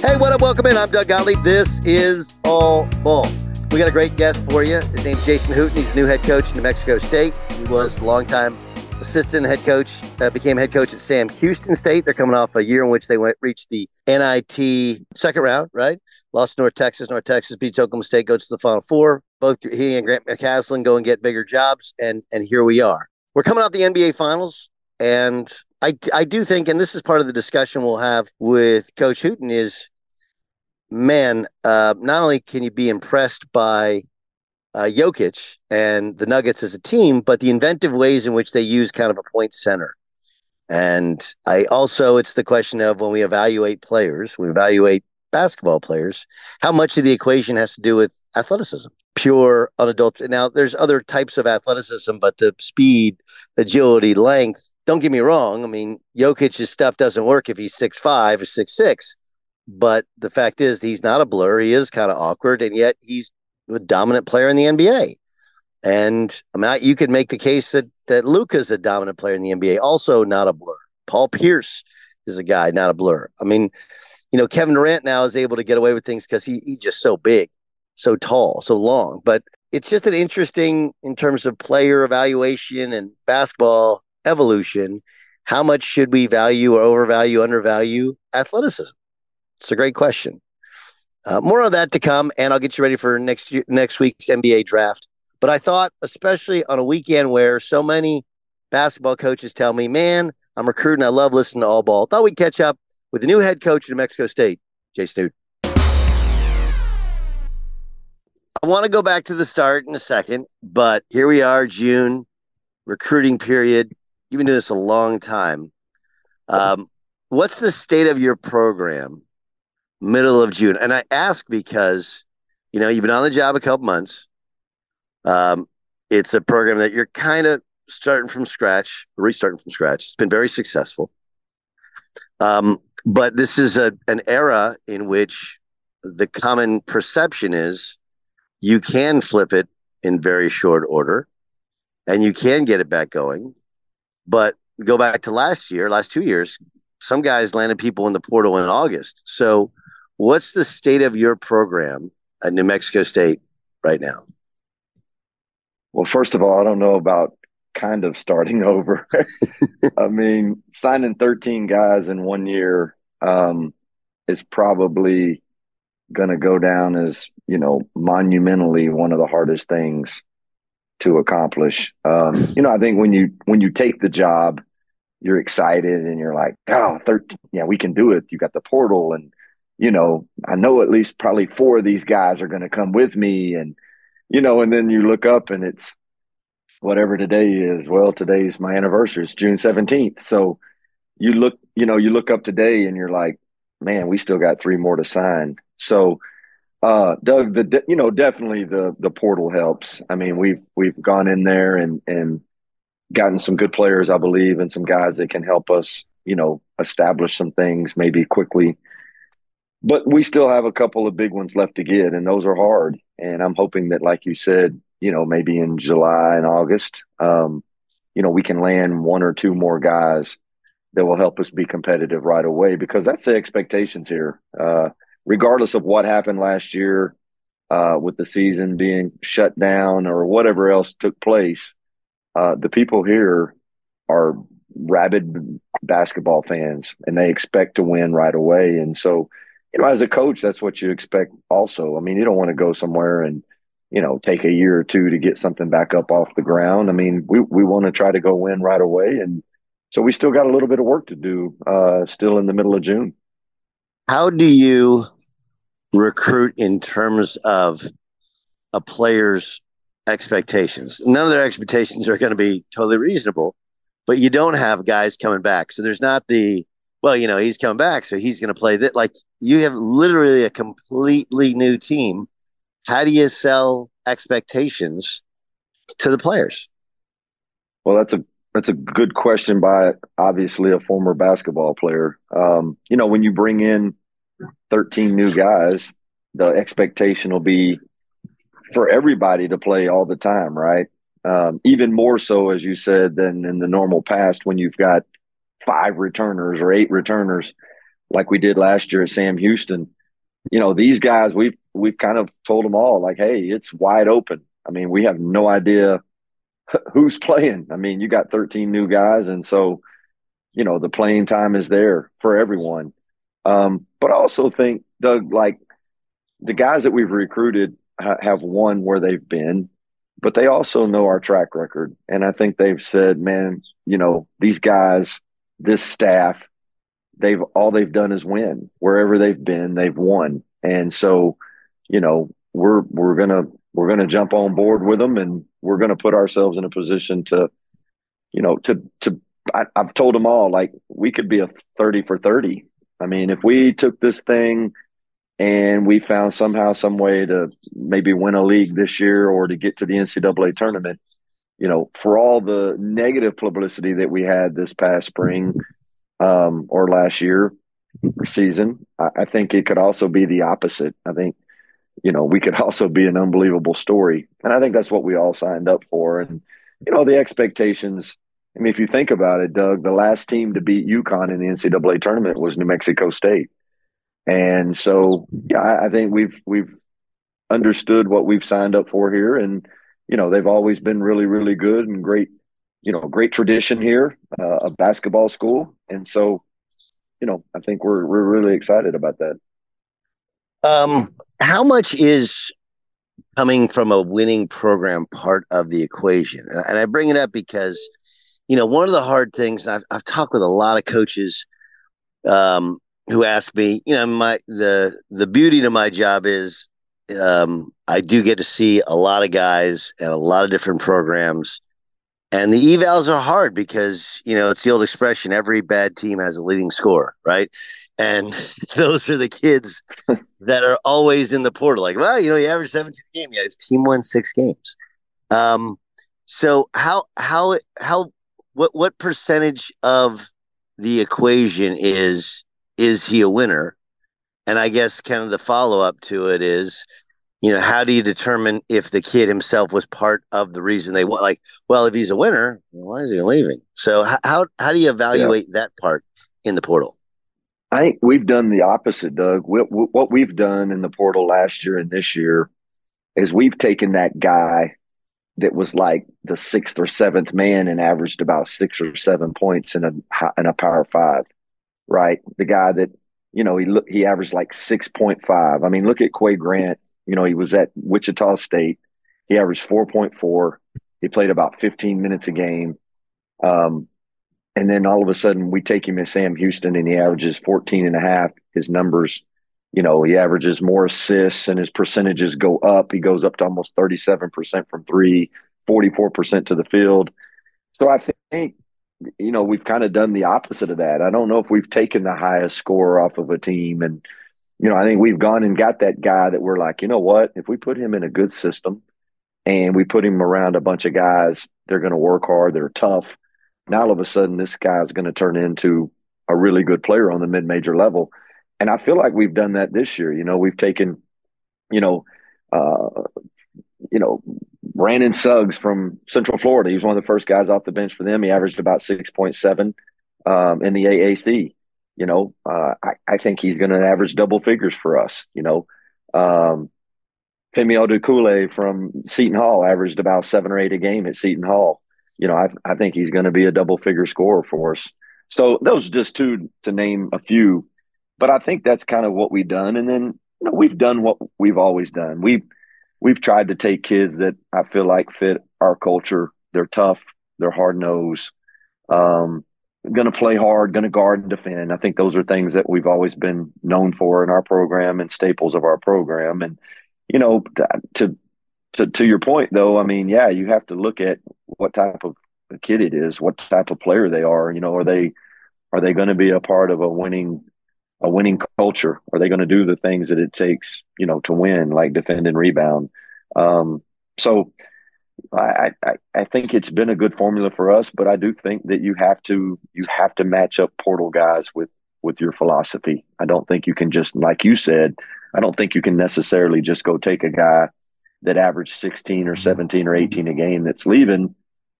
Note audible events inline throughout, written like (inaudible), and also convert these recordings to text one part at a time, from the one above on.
Hey, what up? Welcome in. I'm Doug Gottlieb. This is All Ball. We got a great guest for you. His name's Jason Hooten. He's the new head coach in New Mexico State. He was a longtime assistant head coach, uh, became head coach at Sam Houston State. They're coming off a year in which they went reached the NIT second round, right? Lost North Texas. North Texas beats Oklahoma State, goes to the Final Four. Both he and Grant McCasland go and get bigger jobs, and and here we are. We're coming off the NBA Finals, and I I do think, and this is part of the discussion we'll have with Coach Hooten is man, uh, not only can you be impressed by uh, Jokic and the Nuggets as a team, but the inventive ways in which they use kind of a point center. And I also, it's the question of when we evaluate players, we evaluate basketball players, how much of the equation has to do with athleticism, pure, unadulterated. Now, there's other types of athleticism, but the speed, agility, length, don't get me wrong. I mean, Jokic's stuff doesn't work if he's six five or six six. But the fact is, he's not a blur. He is kind of awkward, and yet he's a dominant player in the NBA. And I mean, you could make the case that that Luka's a dominant player in the NBA, also not a blur. Paul Pierce is a guy, not a blur. I mean, you know, Kevin Durant now is able to get away with things because he, he's just so big, so tall, so long. But it's just an interesting in terms of player evaluation and basketball evolution. How much should we value or overvalue, undervalue athleticism? It's a great question. Uh, more on that to come, and I'll get you ready for next next week's NBA draft. But I thought, especially on a weekend where so many basketball coaches tell me, "Man, I'm recruiting. I love listening to all ball." Thought we'd catch up with the new head coach in New Mexico State, Jason Hooten. I want to go back to the start in a second, but here we are, June recruiting period. You've been doing this a long time. Um, what's the state of your program middle of June. And I ask because, you know, you've been on the job a couple months. Um, it's a program that you're kind of starting from scratch, restarting from scratch. It's been very successful. Um, but this is a an era in which the common perception is you can flip it in very short order and you can get it back going. But go back to last year, last two years, some guys landed people in the portal in August. So What's the state of your program at New Mexico State right now? Well, first of all, I don't know about kind of starting (laughs) over. I mean, signing 13 guys in one year um, is probably going to go down as, you know, monumentally one of the hardest things to accomplish. Um, you know, I think when you when you take the job, you're excited and you're like, oh, 13, yeah, we can do it. You got the portal and you know, I know at least probably four of these guys are going to come with me. And, you know, and then you look up and it's whatever today is. Well, today's my anniversary. It's June 17th. So you look, you know, you look up today and you're like, man, we still got three more to sign. So, uh, Doug, the, you know, definitely the, the portal helps. I mean, we've, we've gone in there and, and gotten some good players, I believe, and some guys that can help us, you know, establish some things maybe quickly but we still have a couple of big ones left to get, and those are hard. And I'm hoping that, like you said, you know, maybe in July and August, um, you know, we can land one or two more guys that will help us be competitive right away because that's the expectations here. Uh, regardless of what happened last year uh, with the season being shut down or whatever else took place, uh, the people here are rabid basketball fans and they expect to win right away. And so, you know, as a coach, that's what you expect also. I mean, you don't want to go somewhere and, you know, take a year or two to get something back up off the ground. I mean, we, we want to try to go win right away. And so we still got a little bit of work to do, uh, still in the middle of June. How do you recruit in terms of a player's expectations? None of their expectations are going to be totally reasonable, but you don't have guys coming back. So there's not the, well, you know, he's coming back, so he's going to play that. Like you have literally a completely new team. How do you sell expectations to the players? Well, that's a that's a good question by obviously a former basketball player. Um, you know, when you bring in 13 new guys, the expectation will be for everybody to play all the time, right? Um, even more so, as you said, than in the normal past when you've got five returners or eight returners, like we did last year at Sam Houston. You know, these guys, we've we've kind of told them all, like, hey, it's wide open. I mean, we have no idea (laughs) who's playing. I mean, you got 13 new guys, and so you know the playing time is there for everyone. Um, but I also think, Doug, like the guys that we've recruited ha- have won where they've been, but they also know our track record, and I think they've said, man, you know, these guys, this staff, they've all they've done is win wherever they've been, they've won, and so you know we're we're gonna we're gonna jump on board with them and we're to put ourselves in a position to, you know, to to. I, I've told them all like we could be a thirty for thirty. I mean, if we took this thing and we found somehow some way to maybe win a league this year or to get to the NCAA tournament, you know, for all the negative publicity that we had this past spring um, or last year season, I, I think it could also be the opposite. I think you know, we could (laughs) also be an unbelievable story. And I think that's what we all signed up for. And, you know, the expectations. I mean, if you think about it, Doug, the last team to beat UConn in the NCAA tournament was New Mexico State. And so, yeah, I, I think we've we've understood what we've signed up for here, and you know, they've always been really, really good and great. You know, great tradition here, uh, a basketball school, and so, you know, I think we're we're really excited about that. Um, how much is coming from a winning program part of the equation? And I bring it up because, you know, one of the hard things I've, I've talked with a lot of coaches um, who ask me, you know, my the the beauty to my job is um, I do get to see a lot of guys and a lot of different programs. And the evals are hard because, you know, it's the old expression every bad team has a leading score, right? And (laughs) those are the kids (laughs) that are always in the portal. Like, well, you know, you average 17 game. Yeah, his team won six games. Um, so how how how what what percentage of the equation is is he a winner? And I guess kind of the follow up to it is, you know, how do you determine if the kid himself was part of the reason they won? Like, well, if he's a winner, why is he leaving? So how how do you evaluate yeah. that part in the portal? I think we've done the opposite, Doug. What we've done in the portal last year and this year is we've taken that guy that was like the sixth or seventh man and averaged about six or seven points in a in a power five, right? The guy that you know he he averaged like six point five. I mean, look at Qua Grant. You know, he was at Wichita State. He averaged four point four. He played about fifteen minutes a game. Um, and then all of a sudden we take him as Sam Houston and he averages 14 and a half. His numbers, you know, he averages more assists and his percentages go up. He goes up to almost 37% from three, 44% to the field. So I think, you know, we've kind of done the opposite of that. I don't know if we've taken the highest score off of a team. And, you know, I think we've gone and got that guy that we're like, you know what, if we put him in a good system and we put him around a bunch of guys, they're going to work hard, they're tough now all of a sudden this guy's going to turn into a really good player on the mid-major level and i feel like we've done that this year you know we've taken you know uh, you know Brandon Suggs from Central Florida. He was one of the first guys off the bench for them. He averaged about 6.7 um, in the AAC. You know, uh, I, I, think he's going to average double figures for us. You know, um, Femi Odukale from Seton Hall averaged about seven or eight a game at Seton Hall. You know, I, I think he's going to be a double figure scorer for us. So those just two to name a few. But I think that's kind of what we've done. And then you know, we've done what we've always done. We've we've tried to take kids that I feel like fit our culture. They're tough, they're hard nosed, um, going to play hard, going to guard and defend. I think those are things that we've always been known for in our program and staples of our program. And you know, to to to your point though, I mean, yeah, you have to look at what type of kid it is, what type of player they are. You know, are they are they going to be a part of a winning a winning culture? Are they going to do the things that it takes, you know, to win, like defend and rebound? Um, so I, I, I think it's been a good formula for us, but I do think that you have to you have to match up portal guys with with your philosophy. I don't think you can just like you said, I don't think you can necessarily just go take a guy that averaged 16 or 17 or 18 a game that's leaving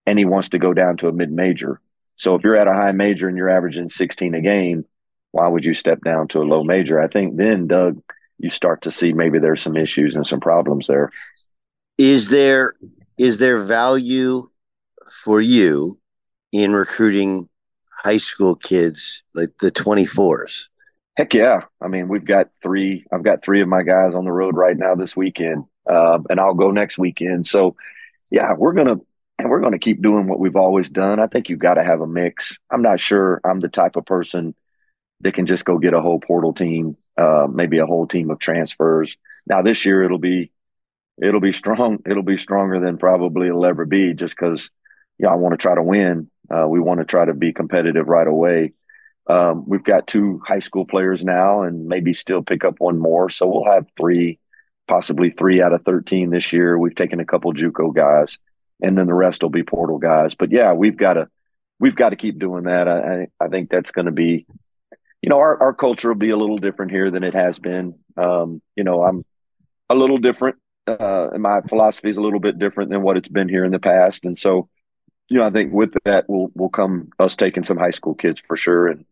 and he wants to go down to a mid major. So if you're at a high major and you're averaging 16 a game, why would you step down to a low major? I think then, Doug, you start to see maybe there's some issues and some problems there. Is there is there value for you in recruiting high school kids like the 24s? Heck yeah. I mean, we've got three, I've got three of my guys on the road right now this weekend, uh, and I'll go next weekend. So, yeah, we're going to, and we're going to keep doing what we've always done. I think you've got to have a mix. I'm not sure I'm the type of person that can just go get a whole portal team, uh, maybe a whole team of transfers. Now this year it'll be it'll be strong. (laughs) It'll be stronger than probably it'll ever be, just because know I want to try to win. Uh, we want to try to be competitive right away. Um, we've got two high school players now, and maybe still pick up one more. So we'll have three, possibly three out of thirteen this year. We've taken a couple JUCO guys, and then the rest will be portal guys. But yeah, we've got to we've got to keep doing that. I I think that's going to be you know, our, our culture will be a little different here than it has been. Um, you know, I'm a little different, uh, and my philosophy is a little bit different than what it's been here in the past. And so, you know, I think with that will will come us taking some high school kids for sure, and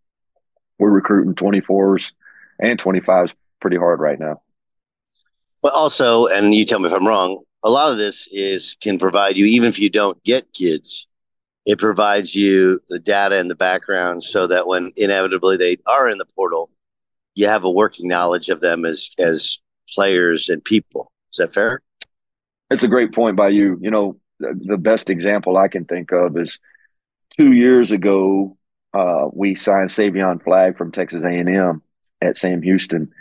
we're recruiting 24s and 25s pretty hard right now. But also, and you tell me if I'm wrong, a lot of this is can provide you even if you don't get kids it provides you the data and the background so that when inevitably they are in the portal, you have a working knowledge of them as as players and people. Is that fair? It's a great point by you. You know, the, the best example I can think of is two years ago, uh, we signed Savion Flagg from Texas A&M at Sam Houston.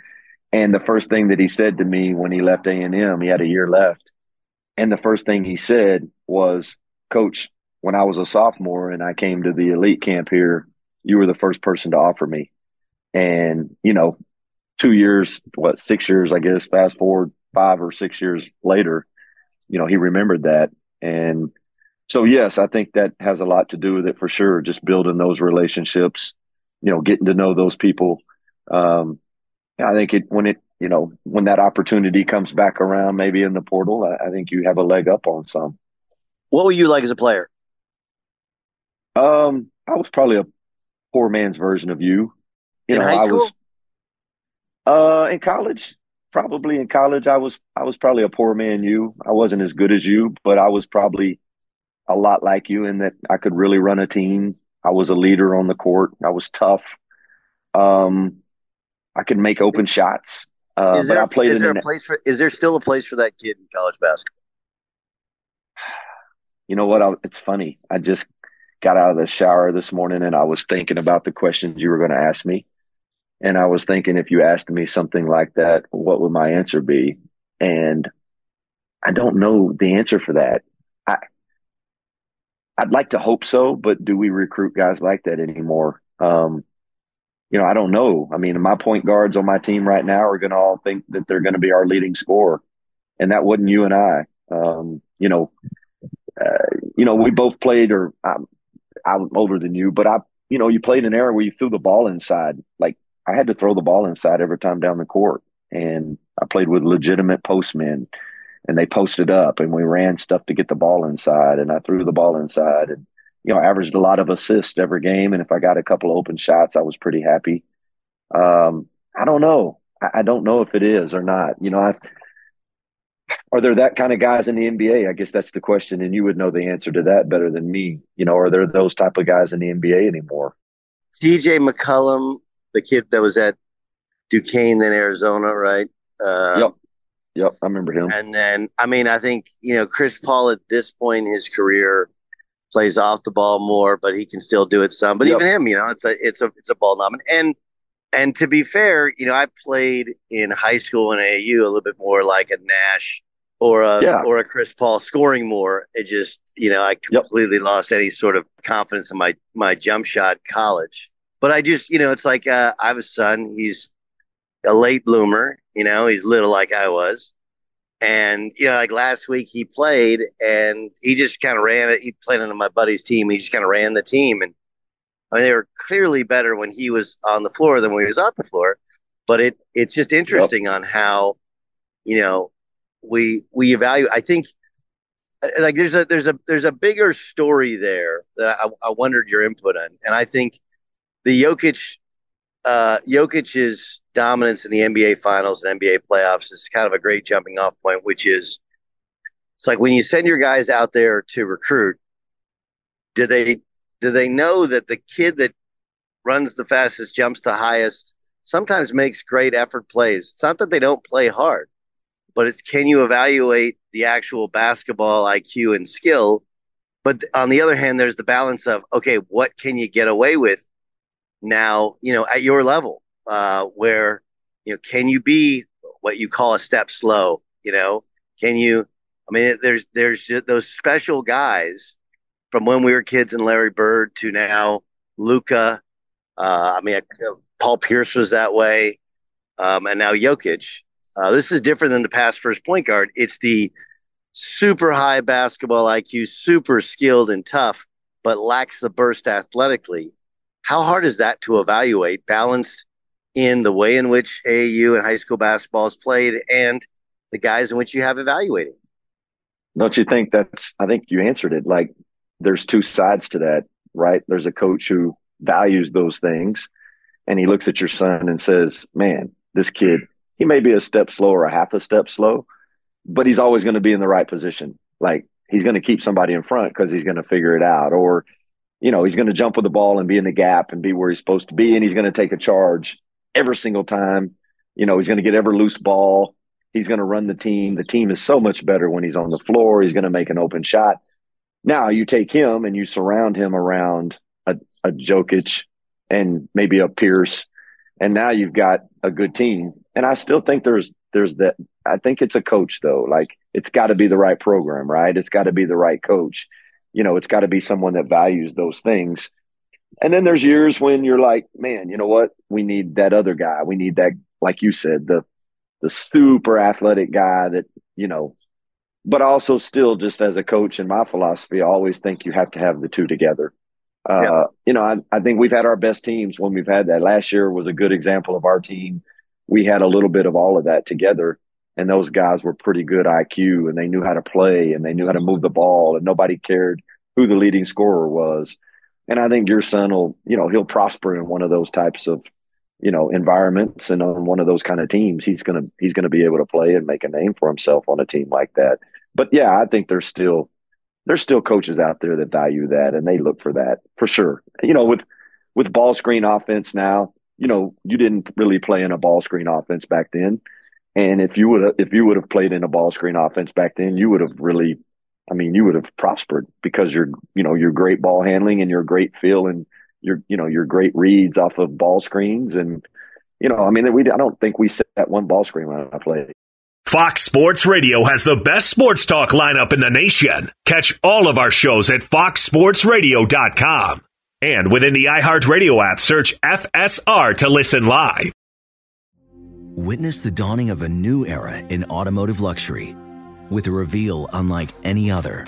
And the first thing that he said to me when he left A&M, he had a year left. And the first thing he said was, Coach, when I was a sophomore and I came to the elite camp here, you were the first person to offer me. And, you know, two years, what, six years, I guess, fast forward five or six years later, you know, he remembered that. And so, yes, I think that has a lot to do with it for sure. Just building those relationships, you know, getting to know those people. Um, I think it, when it, you know, when that opportunity comes back around, maybe in the portal, I, I think you have a leg up on some. What were you like as a player? Um, I was probably a poor man's version of you. You in know, I was uh in college, probably in college I was I was probably a poor man you. I wasn't as good as you, but I was probably a lot like you in that I could really run a team. I was a leader on the court. I was tough. Um I could make open shots. Uh, is there, but I played is there a place for is there still a place for that kid in college basketball? You know what? I, it's funny. I just got out of the shower this morning and I was thinking about the questions you were going to ask me. And I was thinking if you asked me something like that, what would my answer be? And I don't know the answer for that. I I'd like to hope so, but do we recruit guys like that anymore? Um, you know, I don't know. I mean, my point guards on my team right now are going to all think that they're going to be our leading scorer, and that wasn't you and I. Um, you know, uh, you know, we both played, or um, I'm older than you, but I, you know, you played an era where you threw the ball inside. Like I had to throw the ball inside every time down the court, and I played with legitimate postmen. and they posted up and we ran stuff to get the ball inside and I threw the ball inside and you know averaged a lot of assists every game and if I got a couple of open shots I was pretty happy. Um, I don't know. I, I don't know if it is or not. You know, I are there that kind of guys in the NBA? I guess that's the question, and you would know the answer to that better than me. You know, are there those type of guys in the NBA anymore? CJ McCollum, the kid that was at Duquesne in Arizona, right? Uh, yep. Yep, I remember him. And then, I mean, I think you know Chris Paul at this point in his career plays off the ball more, but he can still do it some. But yep. even him, you know, it's a it's a it's a ball nominee. And and to be fair, you know, I played in high school and AAU a little bit more like a Nash or a yeah. or a Chris Paul scoring more. It just you know I completely yep. lost any sort of confidence in my my jump shot college. But I just you know it's like uh, I have a son. He's a late bloomer. You know, he's little like I was. And, you know, like last week he played and he just kind of ran it. He played on my buddy's team. He just kind of ran the team. And I mean, they were clearly better when he was on the floor than when he was off the floor. But it it's just interesting yep. on how, you know, we we evaluate. I think like there's a there's a there's a bigger story there that I, I wondered your input on, and I think the Jokic uh, Jokic's dominance in the NBA Finals and NBA playoffs is kind of a great jumping off point, which is it's like when you send your guys out there to recruit, do they do they know that the kid that runs the fastest, jumps the highest, sometimes makes great effort plays? It's not that they don't play hard, but it's can you evaluate the actual basketball IQ and skill? But on the other hand, there's the balance of okay, what can you get away with now, you know, at your level, uh, where, you know, can you be what you call a step slow? You know, can you, I mean, there's, there's those special guys from when we were kids and Larry Bird to now Luka. Uh, I mean, uh, Paul Pierce was that way. Um, and now Jokic. Uh, this is different than the past first point guard. It's the super high basketball IQ, super skilled and tough, but lacks the burst athletically. How hard is that to evaluate balance in the way in which AAU and high school basketball is played and the guys in which you have evaluating? Don't you think that's, I think you answered it. Like there's two sides to that, right? There's a coach who values those things and he looks at your son and says, man, this kid, he may be a step slow or a half a step slow, but he's always going to be in the right position. Like he's going to keep somebody in front because he's going to figure it out. Or you know, he's going to jump with the ball and be in the gap and be where he's supposed to be. And he's going to take a charge every single time. You know, he's going to get every loose ball. He's going to run the team. The team is so much better when he's on the floor. He's going to make an open shot. Now you take him and you surround him around a, a Jokic and maybe a Pierce. And now you've got a good team. And I still think there's, there's that. I think it's a coach though. Like it's got to be the right program, right? It's got to be the right coach you know, it's got to be someone that values those things. And then there's years when you're like, man, you know what? We need that other guy. We need that, like you said, the the super athletic guy that, you know, but also still just as a coach in my philosophy, I always think you have to have the two together. Uh, yeah. you know, I, I think we've had our best teams when we've had that. Last year was a good example of our team. We had a little bit of all of that together and those guys were pretty good IQ and they knew how to play and they knew how to move the ball and nobody cared who the leading scorer was. And I think your son will, you know, he'll prosper in one of those types of, you know, environments and on one of those kind of teams. He's gonna he's gonna be able to play and make a name for himself on a team like that. But yeah, I think there's still there's still coaches out there that value that and they look for that for sure. You know, with with ball screen offense now, you know, you didn't really play in a ball screen offense back then. And if you would if you would have played in a ball screen offense back then, you would have really, I mean, you would have prospered because you're you know you're great ball handling and you're great feel and you're you know you're great reads off of ball screens and you know I mean we I don't think we set that one ball screen when I played. Fox Sports Radio has the best sports talk lineup in the nation. Catch all of our shows at foxsportsradio.com. And within the iHeartRadio app, search FSR to listen live. Witness the dawning of a new era in automotive luxury with a reveal unlike any other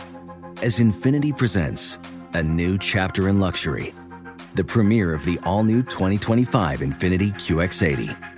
as Infiniti presents a new chapter in luxury, the premiere of the all new 2025 Infiniti QX80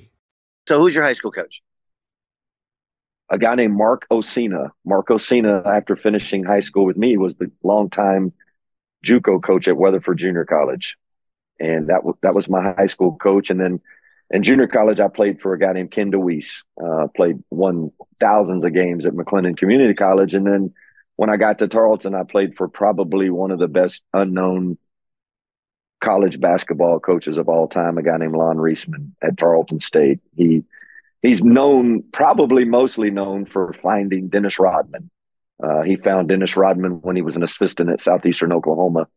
So, who's your high school coach? A guy named Mark Osina. Mark Osina, after finishing high school with me, was the longtime JUCO coach at Weatherford Junior College, and that that was my high school coach. And then in junior college, I played for a guy named Ken DeWeese. Uh, played won thousands of games at McLennan Community College, and then when I got to Tarleton, I played for probably one of the best unknown college basketball coaches of all time, a guy named Lonn Reisman at Tarleton State. He he's known, probably mostly known for finding Dennis Rodman. Uh, he found Dennis Rodman when he was an assistant at Southeastern Oklahoma,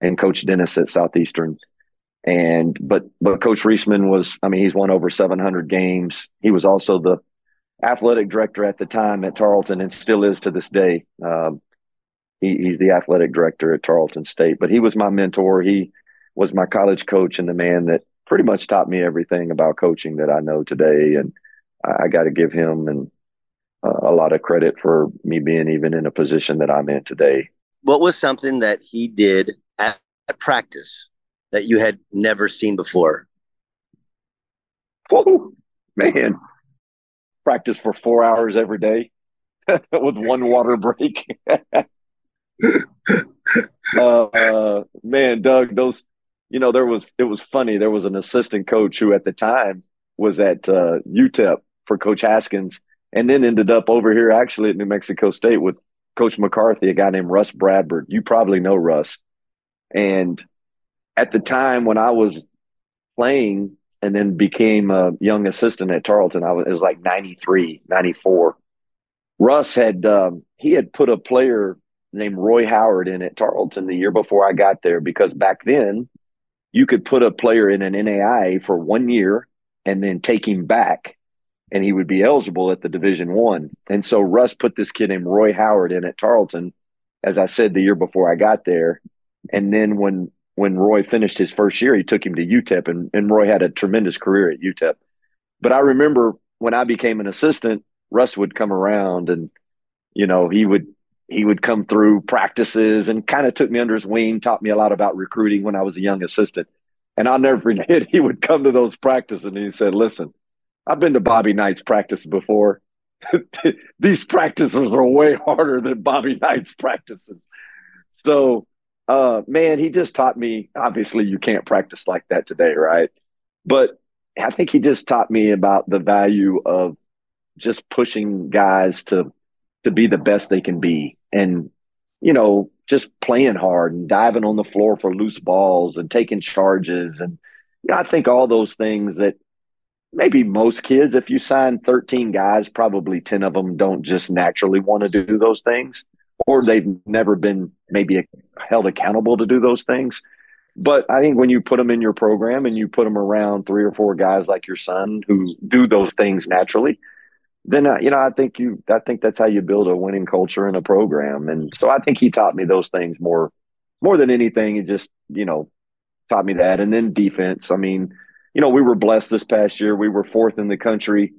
and Coach Dennis at Southeastern. And but but Coach Reisman was, I mean, he's won over 700 games. He was also the athletic director at the time at Tarleton, and still is to this day. Um, he, he's the athletic director at Tarleton State, but he was my mentor. He was my college coach and the man that pretty much taught me everything about coaching that I know today. And I, I got to give him and uh, a lot of credit for me being even in a position that I'm in today. What was something that he did at, at practice that you had never seen before? Whoa, man. Practice for four hours every day (laughs) with one water break. uh, (laughs) uh, man, Doug, those you know, there was it was funny. There was an assistant coach who at the time was at uh, UTEP for Coach Haskins, and then ended up over here actually at New Mexico State with Coach McCarthy, a guy named Russ Bradburd. You probably know Russ. And at the time when I was playing and then became a young assistant at Tarleton, I was, was like 93, 94. Russ had, um, he had put a player named Roy Howard in at Tarleton the year before I got there because back then you could put a player in an NAI for one year and then take him back and he would be eligible at the division one. And so Russ put this kid named Roy Howard in at Tarleton, as I said the year before I got there. And then when when Roy finished his first year, he took him to UTEP and, and Roy had a tremendous career at UTEP. But I remember when I became an assistant, Russ would come around and, you know, he would he would come through practices and kind of took me under his wing, taught me a lot about recruiting when I was a young assistant. And I'll never (laughs) forget, he would come to those practices and he said, Listen, I've been to Bobby Knight's practice before. (laughs) These practices are way harder than Bobby Knight's practices. So, uh, man, he just taught me obviously, you can't practice like that today, right? But I think he just taught me about the value of just pushing guys to to be the best they can be. And you know just playing hard and diving on the floor for loose balls and taking charges and yeah, I think all those things that maybe most kids if you sign 13 guys probably 10 of them don't just naturally want to do those things or they've never been maybe held accountable to do those things. But I think when you put them in your program and you put them around three or four guys like your son who do those things naturally, then uh, you know I think you I think that's how you build a winning culture in a program. And so I think he taught me those things more more than anything. He just you know taught me that. And then defense. I mean, you know, we were blessed this past year. We were fourth in the country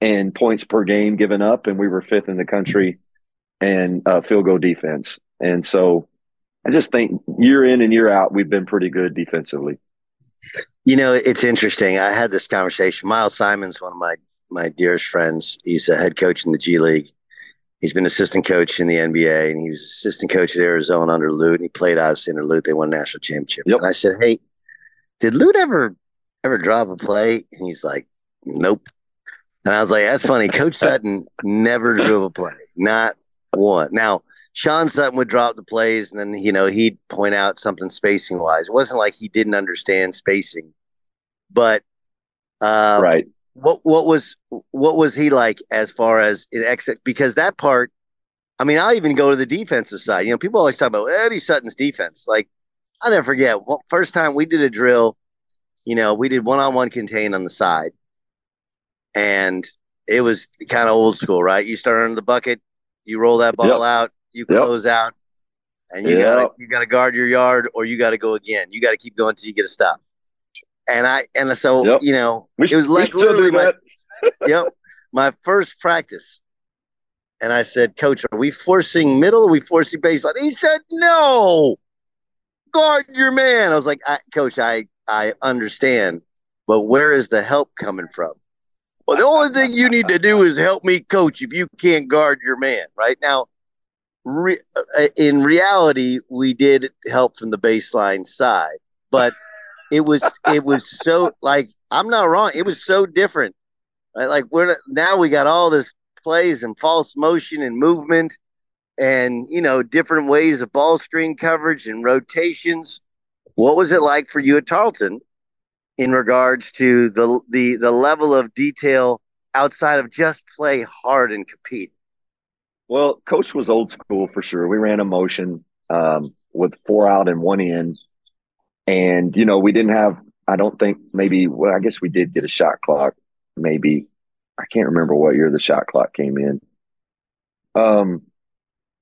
in points per game given up, and we were fifth in the country and uh, field goal defense. And so I just think year in and year out, we've been pretty good defensively. You know, it's interesting. I had this conversation. Miles Simon's one of my my dearest friends. He's a head coach in the G League. He's been assistant coach in the NBA, and he was assistant coach at Arizona under Lute. And he played obviously under Lute. They won a national championship. Yep. And I said, "Hey, did Lute ever ever drop a play?" And he's like, "Nope." And I was like, "That's funny. Coach Sutton never drew a play, not one." Now Sean Sutton would drop the plays, and then you know he'd point out something spacing wise. It wasn't like he didn't understand spacing, but uh, right. What what was what was he like as far as in exit? Because that part, I mean, I'll even go to the defensive side. You know, people always talk about Eddie Sutton's defense. Like, I never forget. Well, first time we did a drill, you know, we did one on one contain on the side, and it was kind of old school, right? You start under the bucket, you roll that ball yep. out, you close yep. out, and you yep. gotta you gotta guard your yard, or you gotta go again. You gotta keep going till you get a stop. And I and so yep. you know we, it was like literally my (laughs) yep my first practice. And I said, Coach, are we forcing middle? Are we forcing baseline? He said, No, guard your man. I was like, I, Coach, I I understand, but where is the help coming from? Well, the only thing you need to do is help me coach if you can't guard your man right now re- uh, in reality, we did help from the baseline side, but it was it was so like I'm not wrong. It was so different. Like we're now we got all this plays and false motion and movement, and you know different ways of ball screen coverage and rotations. What was it like for you at Tarleton in regards to the the the level of detail outside of just play hard and compete? Well, coach was old school for sure. We ran a motion um, with four out and one in, and you know we didn't have. I don't think maybe. Well, I guess we did get a shot clock. Maybe I can't remember what year the shot clock came in. Um,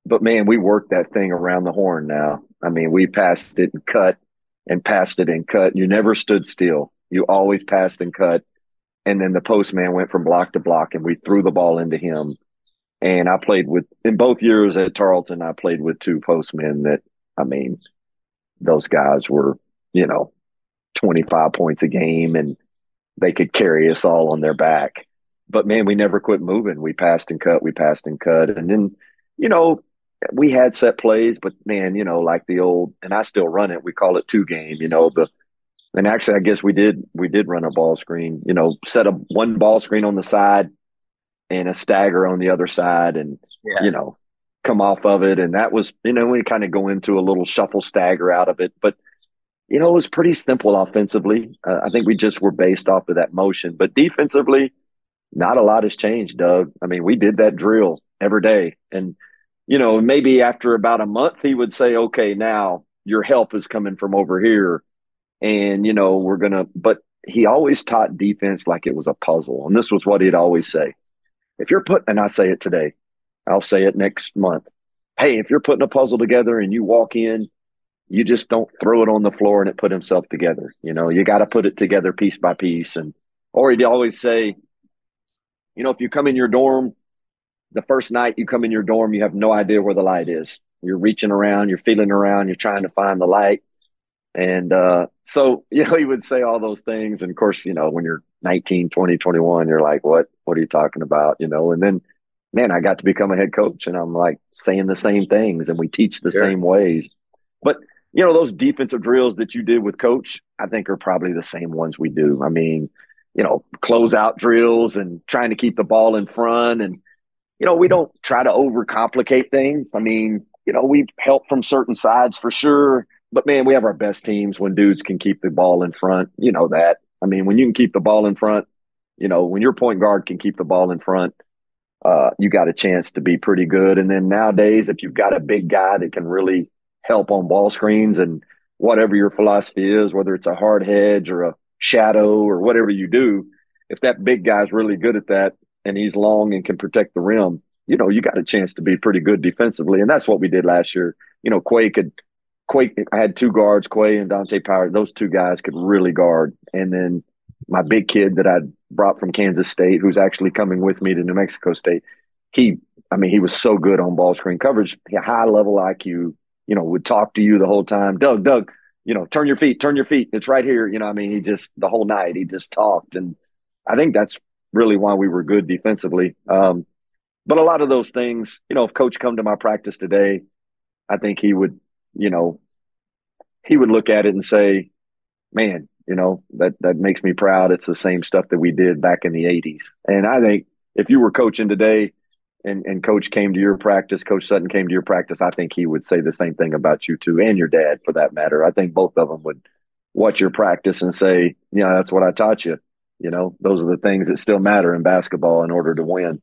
but man, we worked that thing around the horn. Now, I mean, we passed it and cut, and passed it and cut. You never stood still. You always passed and cut. And then the postman went from block to block, and we threw the ball into him and I played with in both years at Tarleton. I played with two postmen that I mean, those guys were you know twenty five points a game, and they could carry us all on their back. But man, we never quit moving. We passed and cut. We passed and cut, and then you know we had set plays, but man, you know, like the old, and I still run it. We call it two game. You know the. And actually, I guess we did we did run a ball screen. You know, set up one ball screen on the side, and a stagger on the other side and yeah. you know come off of it and that was you know we kind of go into a little shuffle stagger out of it but you know it was pretty simple offensively. Uh, i think we just were based off of that motion but defensively not a lot has changed doug. I mean we did that drill every day. And you know maybe after about a month he would say okay now your help is coming from over here. And you know we're gonna but he always taught defense like it was a puzzle. And this was what he'd always say. If you're putting, and I say it today, I'll say it next month. Hey, if you're putting a puzzle together and you walk in, you just don't throw it on the floor and it put himself together. You know, you got to put it together piece by piece. And, or he'd always say, you know, if you come in your dorm, the first night you come in your dorm, you have no idea where the light is. You're reaching around, you're feeling around, you're trying to find the light. And uh, so, (laughs) you know, he would say all those things. And of course, you know, when you're 19, 20, 21, you're like, what, what are you talking about? You know, and then, man, I got to become a head coach and I'm like saying the same things and we teach the sure. same ways. But, you know, those defensive drills that you did with coach, I think are probably the same ones we do. I mean, you know, close out drills and trying to keep the ball in front. And, you know, we don't try to overcomplicate things. I mean, you know, we help from certain sides for sure. But man, we have our best teams when dudes can keep the ball in front. You know that. I mean, when you can keep the ball in front, you know, when your point guard can keep the ball in front, uh, you got a chance to be pretty good. And then nowadays, if you've got a big guy that can really help on ball screens and whatever your philosophy is, whether it's a hard hedge or a shadow or whatever you do, if that big guy's really good at that and he's long and can protect the rim, you know, you got a chance to be pretty good defensively. And that's what we did last year. You know, Qua could Qua I had two guards, Qua and Dante Power. Those two guys could really guard. And then my big kid that I'd brought from Kansas State, who's actually coming with me to New Mexico State, he I mean, he was so good on ball screen coverage, high level IQ, you know, would talk to you the whole time. Doug, Doug, you know, turn your feet, turn your feet. It's right here. You know, I mean, he just the whole night he just talked, and I think that's really why we were good defensively. Um, but a lot of those things, you know, if coach come to my practice today, I think he would, you know, he would look at it and say, "Man, you know, that that makes me proud. It's the same stuff that we did back in the '80s." And I think if you were coaching today and, and coach came to your practice, Coach Sutton came to your practice, I think he would say the same thing about you too, and your dad for that matter. I think both of them would watch your practice and say, "Yeah, that's what I taught you. You know, those are the things that still matter in basketball in order to win.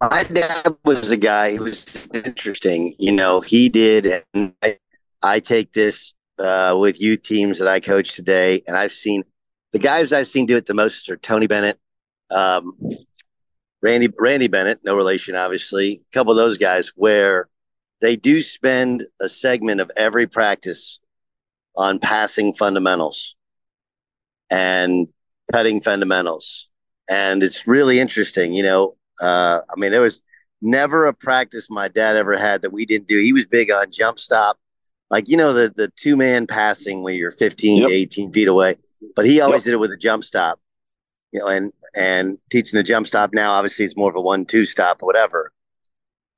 My dad was a guy who was interesting. You know, he did, and I, I take this uh, with youth teams that I coach today, and I've seen the guys I've seen do it the most are Tony Bennett, um, Randy Randy Bennett, no relation, obviously. A couple of those guys where they do spend a segment of every practice on passing fundamentals and cutting fundamentals, and it's really interesting. You know, uh, I mean, there was never a practice my dad ever had that we didn't do. He was big on jump stop, like you know the the two man passing when you're 15 yep. to 18 feet away, but he always yep. did it with a jump stop you know, and and teaching the jump stop now, obviously it's more of a one-two stop, whatever.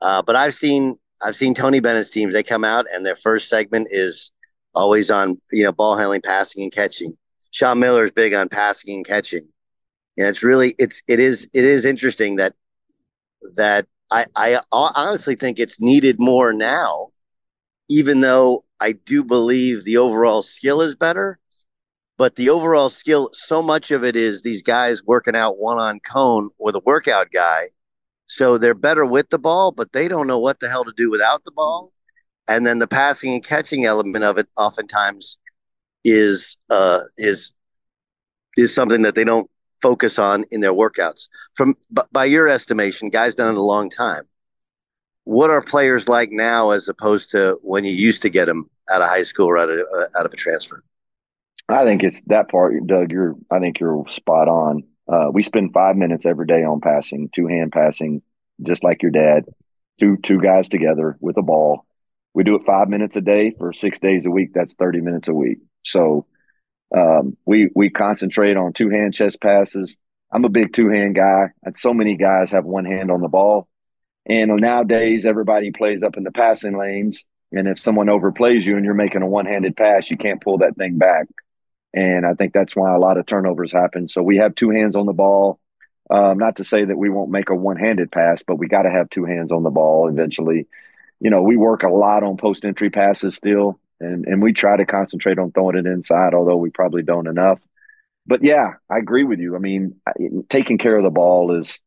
Uh, but I've seen I've seen Tony Bennett's teams. They come out and their first segment is always on you know ball handling, passing, and catching. Sean Miller is big on passing and catching. Yeah, it's really it's it is it is interesting that that I I honestly think it's needed more now, even though I do believe the overall skill is better but the overall skill, so much of it is these guys working out one on cone with a workout guy. So they're better with the ball, but they don't know what the hell to do without the ball. And then the passing and catching element of it oftentimes is uh, is is something that they don't focus on in their workouts. From by your estimation, guys done it a long time. What are players like now as opposed to when you used to get them out of high school or out of, uh, out of a transfer? I think it's that part, Doug. You're, I think you're spot on. Uh, we spend five minutes every day on passing, two hand passing, just like your dad. Two two guys together with a ball. We do it five minutes a day for six days a week. That's thirty minutes a week. So um, we we concentrate on two hand chest passes. I'm a big two hand guy, and so many guys have one hand on the ball. And nowadays, everybody plays up in the passing lanes. And if someone overplays you and you're making a one handed pass, you can't pull that thing back. And I think that's why a lot of turnovers happen. So we have two hands on the ball. Um, not to say that we won't make a one handed pass, but we got to have two hands on the ball eventually. You know, we work a lot on post entry passes still, and, and we try to concentrate on throwing it inside, although we probably don't enough. But yeah, I agree with you. I mean, taking care of the ball is,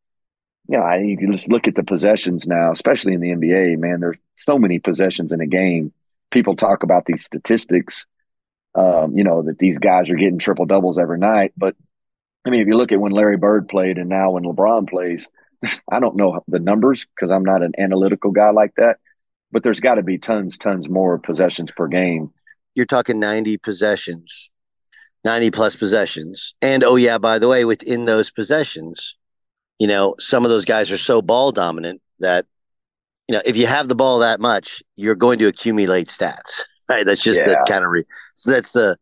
you know, I, you can just look at the possessions now, especially in the NBA, man, there's so many possessions in a game. People talk about these statistics um, you know, that these guys are getting triple doubles every night. But I mean, if you look at when Larry Bird played and now when LeBron plays, I don't know the numbers because I'm not an analytical guy like that, but there's got to be tons, tons more possessions per game. You're talking 90 possessions, 90 plus possessions. And oh, yeah, by the way, within those possessions, you know, some of those guys are so ball dominant that, you know, if you have the ball that much, you're going to accumulate stats (laughs) right? That's just yeah. the kind of re- so that's the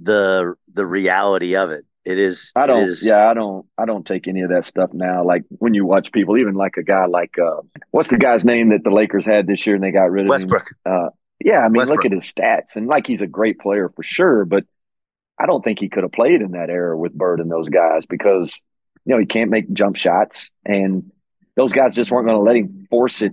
the the reality of it. It is. I don't. Is, yeah, I don't. I don't take any of that stuff now. Like when you watch people, even like a guy like uh, what's the guy's name that the Lakers had this year and they got rid of Westbrook. Him? Uh, yeah, I mean, Westbrook. look at his stats and like he's a great player for sure, but I don't think he could have played in that era with Bird and those guys because you know he can't make jump shots and those guys just weren't going to let him force it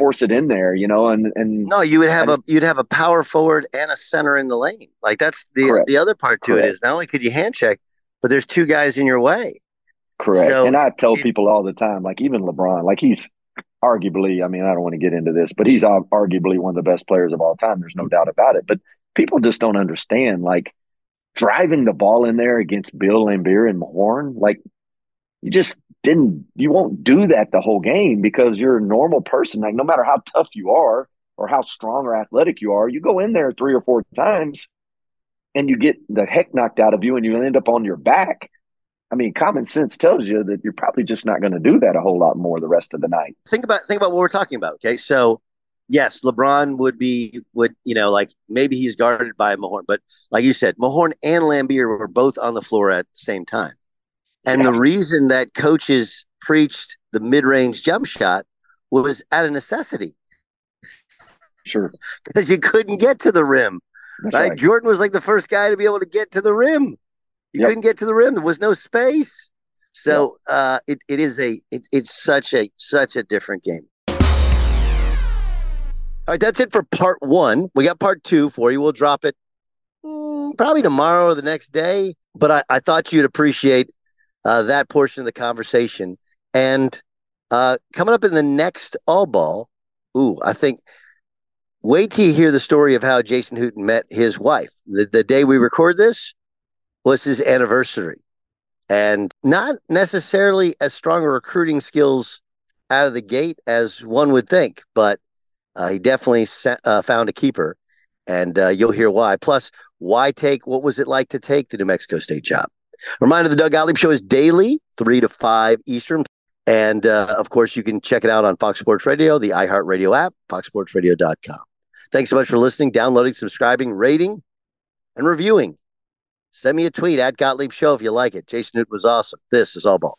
force it in there, you know, and and no, you would have just, a you'd have a power forward and a center in the lane. Like that's the correct. the other part to correct. it is not only could you hand check, but there's two guys in your way. Correct. So, and I tell it, people all the time, like even LeBron, like he's arguably, I mean, I don't want to get into this, but he's arguably one of the best players of all time. There's no doubt about it. But people just don't understand. Like driving the ball in there against Bill Laimbeer and Mahorn, like you just didn't you won't do that the whole game because you're a normal person. Like no matter how tough you are or how strong or athletic you are, you go in there three or four times and you get the heck knocked out of you and you end up on your back. I mean, common sense tells you that you're probably just not going to do that a whole lot more the rest of the night. Think about think about what we're talking about. Okay, so yes, LeBron would be would you know like maybe he's guarded by Mahorn, but like you said, Mahorn and Laimbeer were both on the floor at the same time. And yeah. the reason that coaches preached the mid-range jump shot was out of necessity. Sure, (laughs) because you couldn't get to the rim. Right? right? Jordan was like the first guy to be able to get to the rim. You yep. couldn't get to the rim. There was no space. So yep. uh, it, it is a it, it's such a such a different game. All right, that's it for part one. We got part two for you. We'll drop it mm, probably tomorrow or the next day. But I, I thought you'd appreciate uh, that portion of the conversation. And uh, coming up in the next All Ball, ooh, I think wait till you hear the story of how Jason Hooten met his wife. The, the day we record this was his anniversary. And not necessarily as strong recruiting skills out of the gate as one would think, but uh, he definitely uh, found a keeper, and uh, you'll hear why. Plus, why take what was it like to take the New Mexico State job? Reminder the Doug Gottlieb Show is daily, 3 to 5 Eastern. And uh, of course, you can check it out on Fox Sports Radio, the iHeartRadio app, foxsportsradio.com. Thanks so much for listening, downloading, subscribing, rating, and reviewing. Send me a tweet at Gottlieb Show if you like it. Jason Newt was awesome. This is All Ball.